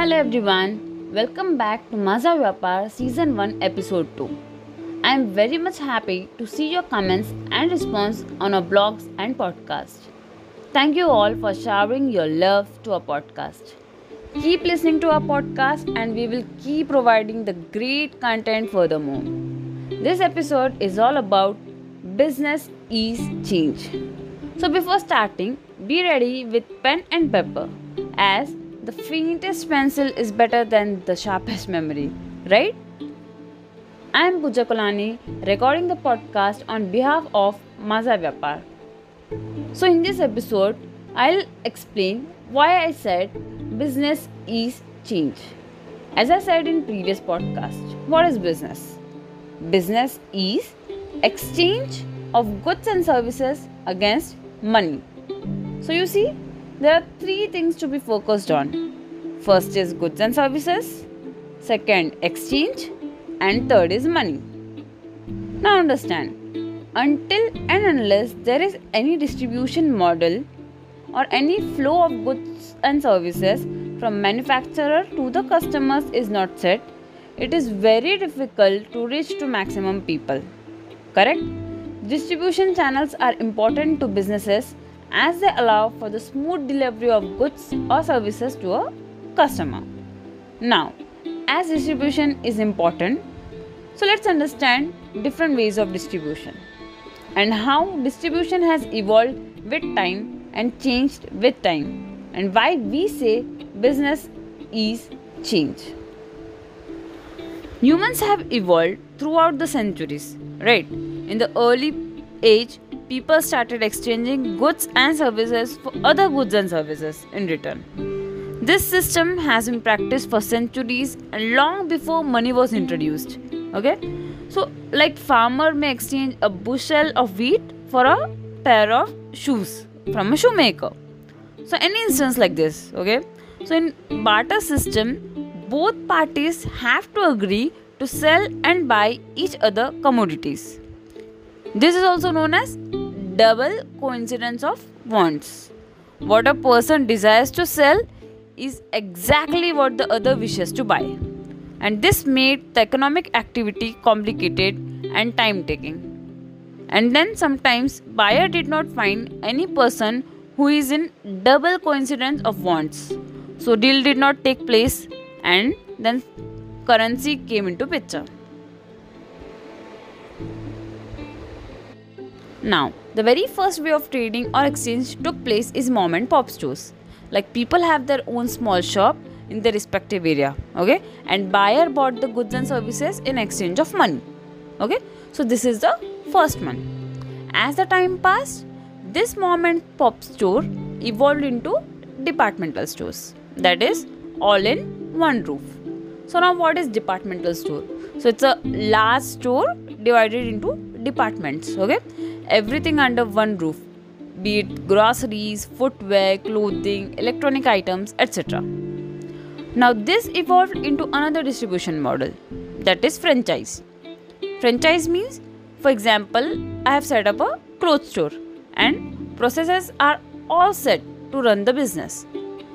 Hello everyone, welcome back to Maza Vyapar Season 1 Episode 2. I am very much happy to see your comments and response on our blogs and podcast. Thank you all for showering your love to our podcast. Keep listening to our podcast and we will keep providing the great content furthermore. This episode is all about business is change. So before starting, be ready with pen and paper as the faintest pencil is better than the sharpest memory, right? I am Pooja Kolani recording the podcast on behalf of Maza Vyapar. So, in this episode, I'll explain why I said business is change. As I said in previous podcast, what is business? Business is exchange of goods and services against money. So, you see, there are three things to be focused on. First is goods and services, second, exchange, and third is money. Now, understand until and unless there is any distribution model or any flow of goods and services from manufacturer to the customers is not set, it is very difficult to reach to maximum people. Correct? Distribution channels are important to businesses as they allow for the smooth delivery of goods or services to a customer. Now, as distribution is important, so let's understand different ways of distribution and how distribution has evolved with time and changed with time and why we say business is change. Humans have evolved throughout the centuries, right? In the early age, people started exchanging goods and services for other goods and services in return. This system has been practiced for centuries and long before money was introduced. Okay? So, like farmer may exchange a bushel of wheat for a pair of shoes from a shoemaker. So, any instance like this, okay? So, in barter system, both parties have to agree to sell and buy each other commodities. This is also known as double coincidence of wants. What a person desires to sell is exactly what the other wishes to buy. And this made the economic activity complicated and time taking. And then sometimes buyer did not find any person who is in double coincidence of wants. So deal did not take place and then currency came into picture. Now, the very first way of trading or exchange took place is mom and pop stores. Like people have their own small shop in their respective area, okay? And buyer bought the goods and services in exchange of money. Okay? So this is the first one. As the time passed, this mom and pop store evolved into departmental stores. That is all in one roof. So now what is departmental store? So it's a large store divided into departments, okay? Everything under one roof, be it groceries, footwear, clothing, electronic items, etc. Now, this evolved into another distribution model that is franchise. Franchise means, for example, I have set up a clothes store and processes are all set to run the business.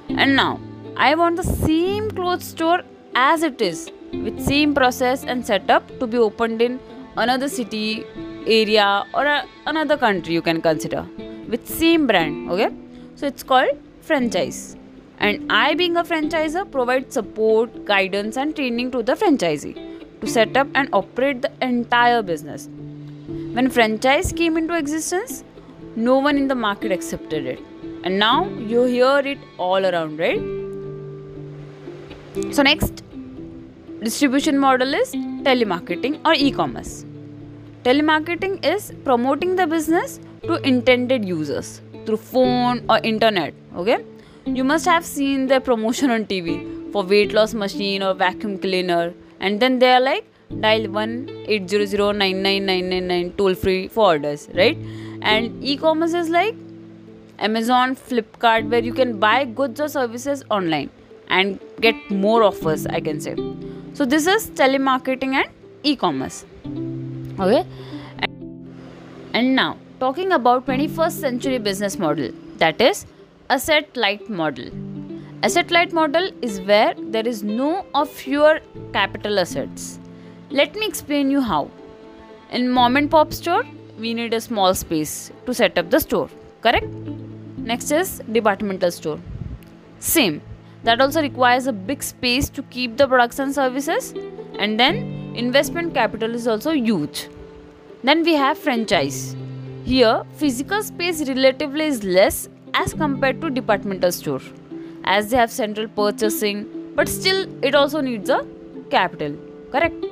And now I want the same clothes store as it is with same process and setup to be opened in another city area or a, another country you can consider with same brand okay? So it's called franchise. And i being a franchisor provide support guidance and training to the franchisee to set up and operate the entire business. When franchise came into existence no one in the market accepted it. And now you hear it all around right? So next distribution model is telemarketing or e-commerce Telemarketing is promoting the business to intended users through phone or internet. Okay, you must have seen the promotion on TV for weight loss machine or vacuum cleaner, and then they are like dial one eight zero zero nine nine nine nine nine toll free for orders, right? And e-commerce is like Amazon, Flipkart, where you can buy goods or services online and get more offers. I can say. So this is telemarketing and e-commerce okay and now talking about 21st century business model that is asset light model Asset light model is where there is no or fewer capital assets. Let me explain you how. In mom and pop store, we need a small space to set up the store, correct? Next is departmental store. Same. That also requires a big space to keep the products and services and then investment capital is also huge. Then we have franchise. Here, physical space relatively is less as compared to departmental store as they have central purchasing but still it also needs a capital correct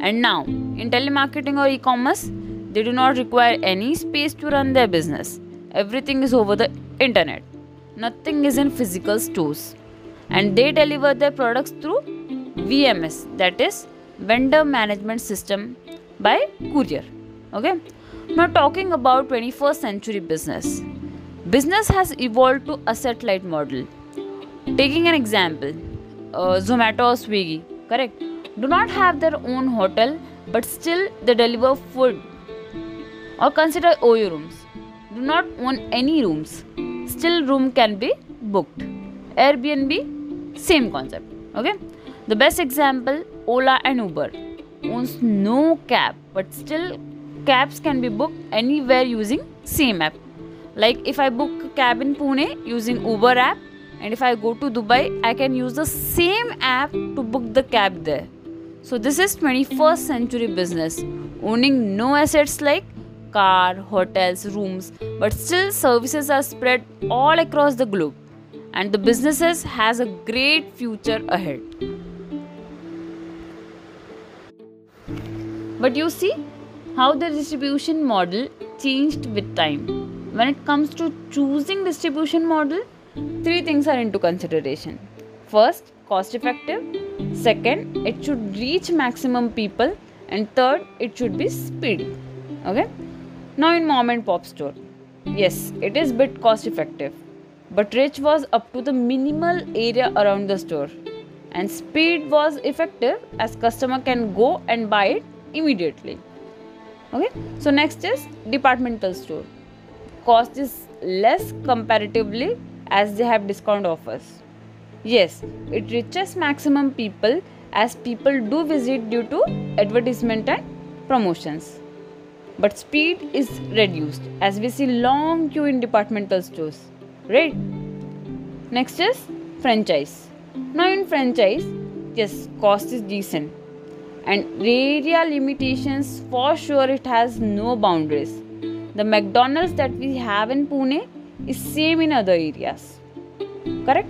and now in telemarketing or e-commerce they do not require any space to run their business everything is over the internet nothing is in physical stores and they deliver their products through vms that is vendor management system by courier. Okay? Now talking about 21st century business. Business has evolved to asset light model. Taking an example uh, zomato or swiggy correct? Do not have their own hotel but still they deliver food or consider oyo rooms. Do not own any rooms. Still room can be booked. Airbnb same concept. Okay? The best example ola and uber owns no cab but still cabs can be booked anywhere using same app like if i book a cab in pune using uber app and if I go to Dubai, I can use the same app to book the cab there. So this is 21st century business, owning no assets like car, hotels, rooms, but still services are spread all across the globe and the businesses has a great future ahead. But you see how the distribution model changed with time. When it comes to choosing distribution model, three things are into consideration. First cost effective. Second it should reach maximum people. And third it should be speedy okay? Now in mom and pop store. Yes it is bit cost effective. But reach was up to the minimal area around the store. And speed was effective as customer can go and buy it immediately okay so next is departmental store cost is less comparatively as they have discount offers. Yes, it reaches maximum people as people do visit due to advertisement and promotions. But speed is reduced as we see long queue in departmental stores. Right? Next is franchise. Now in franchise, yes, cost is decent. And area limitations for sure it has no boundaries. The McDonald's that we have in Pune is same in other areas. Correct?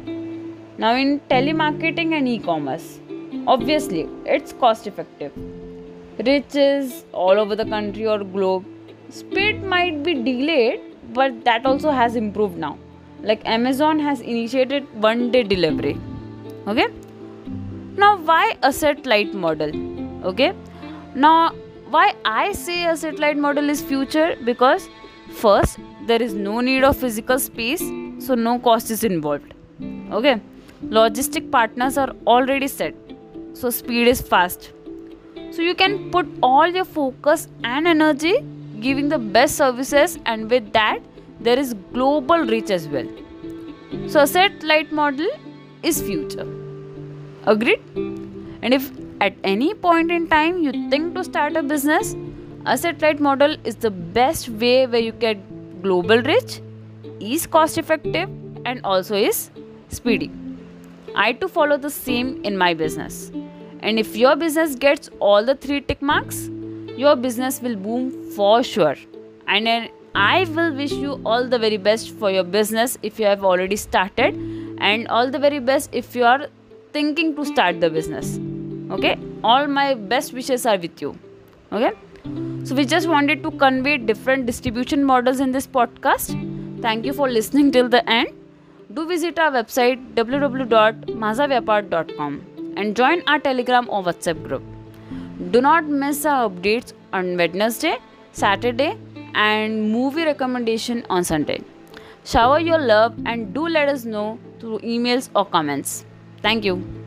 Now in telemarketing and e-commerce obviously it's cost effective. Reaches all over the country or globe. Speed might be delayed but that also has improved now. Like amazon has initiated one day delivery. Okay? Now why asset light model okay? Now why i say asset light model is future? Because first there is no need of physical space so no cost is involved. Okay? Logistic partners are already set so speed is fast. So you can put all your focus and energy giving the best services and with that there is global reach as well. So asset light model is future. Agreed? And if at any point in time you think to start a business asset light model is the best way where you get global reach, is cost effective, and also is speedy. I too follow the same in my business. And if your business gets all the three tick marks, your business will boom for sure. And I will wish you all the very best for your business if you have already started, and all the very best if you are thinking to start the business. Okay, all my best wishes are with you. Okay. So, we just wanted to convey different distribution models in this podcast. Thank you for listening till the end. Do visit our website www.mazavyapar.com and join our Telegram or WhatsApp group. Do not miss our updates on Wednesday, Saturday, and movie recommendation on Sunday. Shower your love and do let us know through emails or comments. Thank you.